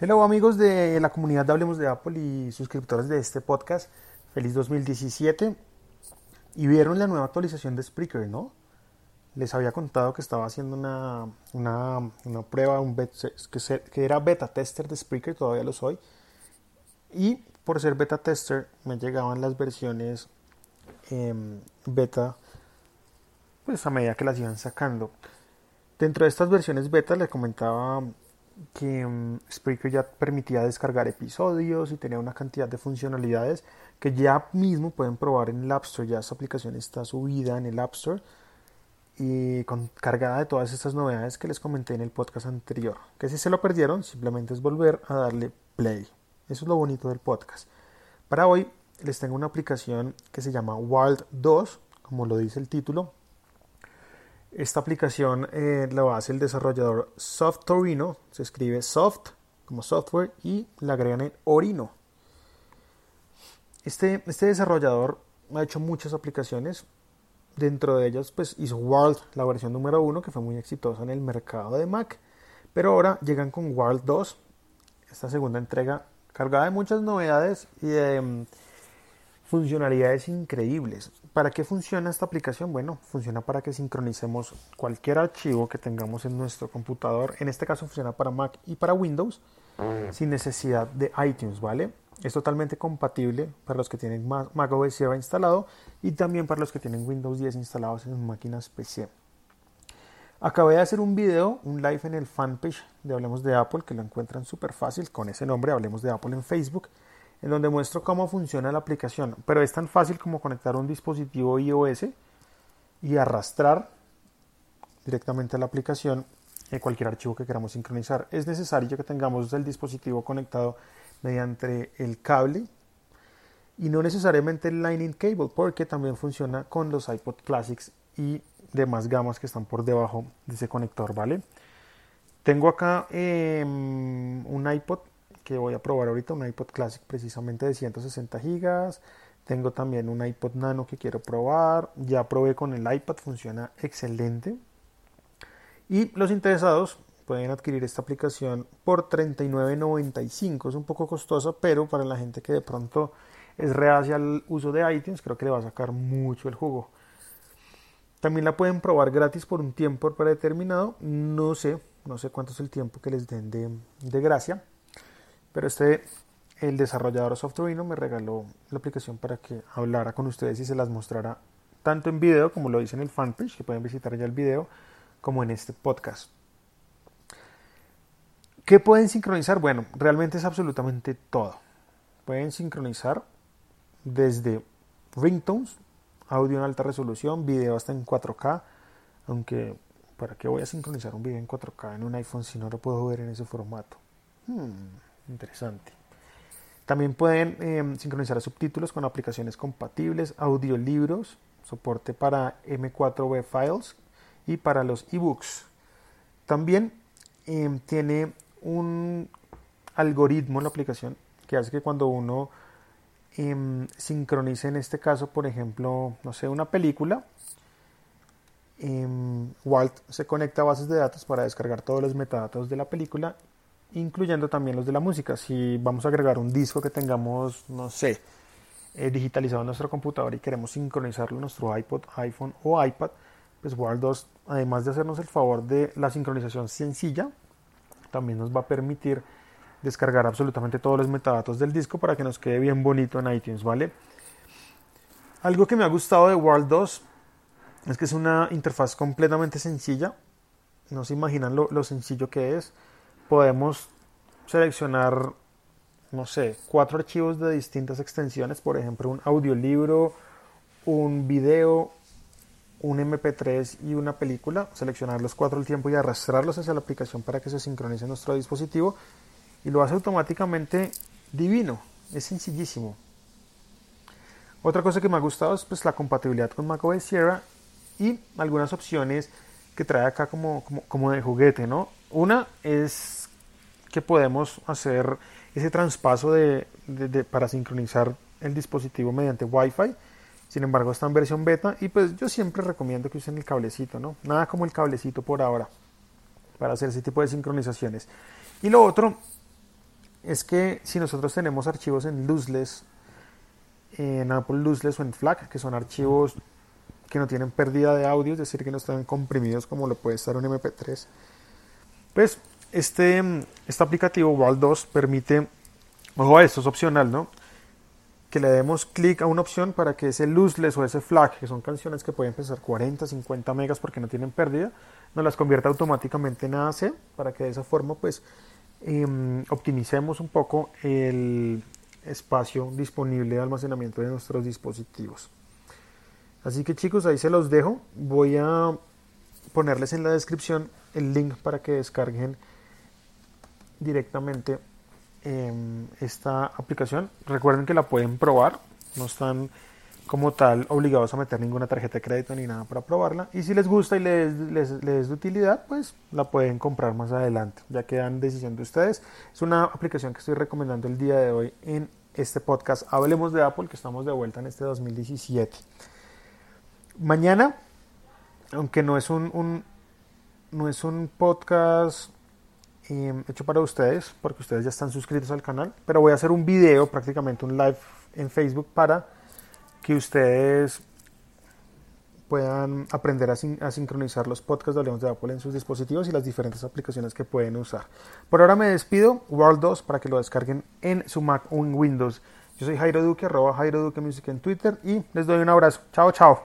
Hello amigos de la comunidad de Hablemos de Apple y suscriptores de este podcast. Feliz 2017. Y vieron la nueva actualización de Spreaker, ¿no? Les había contado que estaba haciendo una, una, prueba, un que, era beta tester de Spreaker, todavía lo soy. Y por ser beta tester me llegaban las versiones em, beta pues a medida que las iban sacando. Dentro de estas versiones beta les comentaba que um, Spreaker ya permitía descargar episodios y tenía una cantidad de funcionalidades que ya mismo pueden probar en el App Store. Ya esa aplicación está subida en el App Store y con, cargada de todas estas novedades que les comenté en el podcast anterior. Que si se lo perdieron, simplemente es volver a darle play. Eso es lo bonito del podcast. Para hoy les tengo una aplicación que se llama Wild 2, como lo dice el título, esta aplicación eh, la hace el desarrollador Soft Torino, se escribe soft como software y la agregan en Orino. Este, este desarrollador ha hecho muchas aplicaciones, dentro de ellas pues hizo World, la versión número uno que fue muy exitosa en el mercado de Mac, pero ahora llegan con World 2, esta segunda entrega cargada de muchas novedades y de mm, funcionalidades increíbles. ¿Para qué funciona esta aplicación? Bueno, funciona para que sincronicemos cualquier archivo que tengamos en nuestro computador. En este caso funciona para Mac y para Windows sin necesidad de iTunes, ¿vale? Es totalmente compatible para los que tienen Mac OS Sierra instalado y también para los que tienen Windows 10 instalados en máquinas PC. Acabé de hacer un video, un live en el fanpage de Hablemos de Apple, que lo encuentran súper fácil con ese nombre, Hablemos de Apple en Facebook en donde muestro cómo funciona la aplicación, pero es tan fácil como conectar un dispositivo iOS y arrastrar directamente a la aplicación cualquier archivo que queramos sincronizar. Es necesario que tengamos el dispositivo conectado mediante el cable y no necesariamente el Lightning Cable, porque también funciona con los iPod Classics y demás gamas que están por debajo de ese conector, ¿vale? Tengo acá em, un iPod que voy a probar ahorita, un iPod Classic precisamente de 160 GB. Tengo también un iPod Nano que quiero probar. Ya probé con el iPad, funciona excelente. Y los interesados pueden adquirir esta aplicación por $39.95. Es un poco costosa, pero para la gente que de pronto es reacia al uso de iTunes, creo que le va a sacar mucho el jugo. También la pueden probar gratis por un tiempo predeterminado. No sé, no sé cuánto es el tiempo que les den de, de gracia. Pero este, el desarrollador Softrino me regaló la aplicación para que hablara con ustedes y se las mostrara tanto en video, como lo dice en el fanpage, que pueden visitar ya el video, como en este podcast. ¿Qué pueden sincronizar? Bueno, realmente es absolutamente todo. Pueden sincronizar desde ringtones, audio en alta resolución, video hasta en 4K, aunque ¿para qué voy a sincronizar un video en 4K en un iPhone si no lo puedo ver en ese formato? Hmm. Interesante. También pueden eh, sincronizar subtítulos con aplicaciones compatibles, audiolibros, soporte para M4 Files y para los ebooks. También em, tiene un algoritmo en la aplicación que hace que cuando uno em, sincronice en este caso, por ejemplo, no sé, una película, em, Walt se conecta a bases de datos para descargar todos los metadatos de la película incluyendo también los de la música. Si vamos a agregar un disco que tengamos, no sé, eh, digitalizado en nuestro computador y queremos sincronizarlo en nuestro iPod, iPhone o iPad, pues Word 2, además de hacernos el favor de la sincronización sencilla, también nos va a permitir descargar absolutamente todos los metadatos del disco para que nos quede bien bonito en iTunes, ¿vale? Algo que me ha gustado de World 2 es que es una interfaz completamente sencilla. No se imaginan lo, lo sencillo que es podemos seleccionar, no sé, cuatro archivos de distintas extensiones, por ejemplo, un audiolibro, un video, un MP3 y una película, seleccionar los cuatro al tiempo y arrastrarlos hacia la aplicación para que se sincronice nuestro dispositivo y lo hace automáticamente divino, es sencillísimo. Otra cosa que me ha gustado es pues, la compatibilidad con macOS Sierra y algunas opciones que trae acá como, como, como de juguete, ¿no? Una es que podemos hacer ese traspaso de, para sincronizar el dispositivo mediante Wi-Fi. Sin embargo, está en versión beta y pues yo siempre recomiendo que usen el cablecito, ¿no? Nada como el cablecito por ahora para hacer ese tipo de sincronizaciones. Y lo otro es que si nosotros tenemos archivos en lossless, en Apple lossless o en FLAC, que son archivos que no tienen pérdida de audio, es decir, que no están comprimidos como lo puede estar un MP3, pues este, este aplicativo Wall 2 permite, ojo, esto es opcional, ¿no? Que le demos clic a una opción para que ese lossless o ese FLAC, que son canciones que pueden pesar 40, 50 megas porque no tienen pérdida, nos las convierta automáticamente en AAC para que de esa forma pues em, optimicemos un poco el espacio disponible de almacenamiento de nuestros dispositivos. Así que chicos, ahí se los dejo. Voy a ponerles en la descripción el link para que descarguen directamente em, esta aplicación. Recuerden que la pueden probar, no están como tal obligados a meter ninguna tarjeta de crédito ni nada para probarla. Y si les gusta y les, les, les es de utilidad, pues la pueden comprar más adelante, ya quedan decisión de ustedes. Es una aplicación que estoy recomendando el día de hoy en este podcast. Hablemos de Apple, que estamos de vuelta en este 2017. Mañana, aunque no es un, no es un podcast em, hecho para ustedes, porque ustedes ya están suscritos al canal, pero voy a hacer un video, prácticamente un live en Facebook para que ustedes puedan aprender a, sincronizar los podcasts de Hablemos de Apple en sus dispositivos y las diferentes aplicaciones que pueden usar. Por ahora me despido, World 2 para que lo descarguen en su Mac o en Windows. Yo soy Jairo Duque, arroba Jairo Duque Music en Twitter y les doy un abrazo. Chao, chao.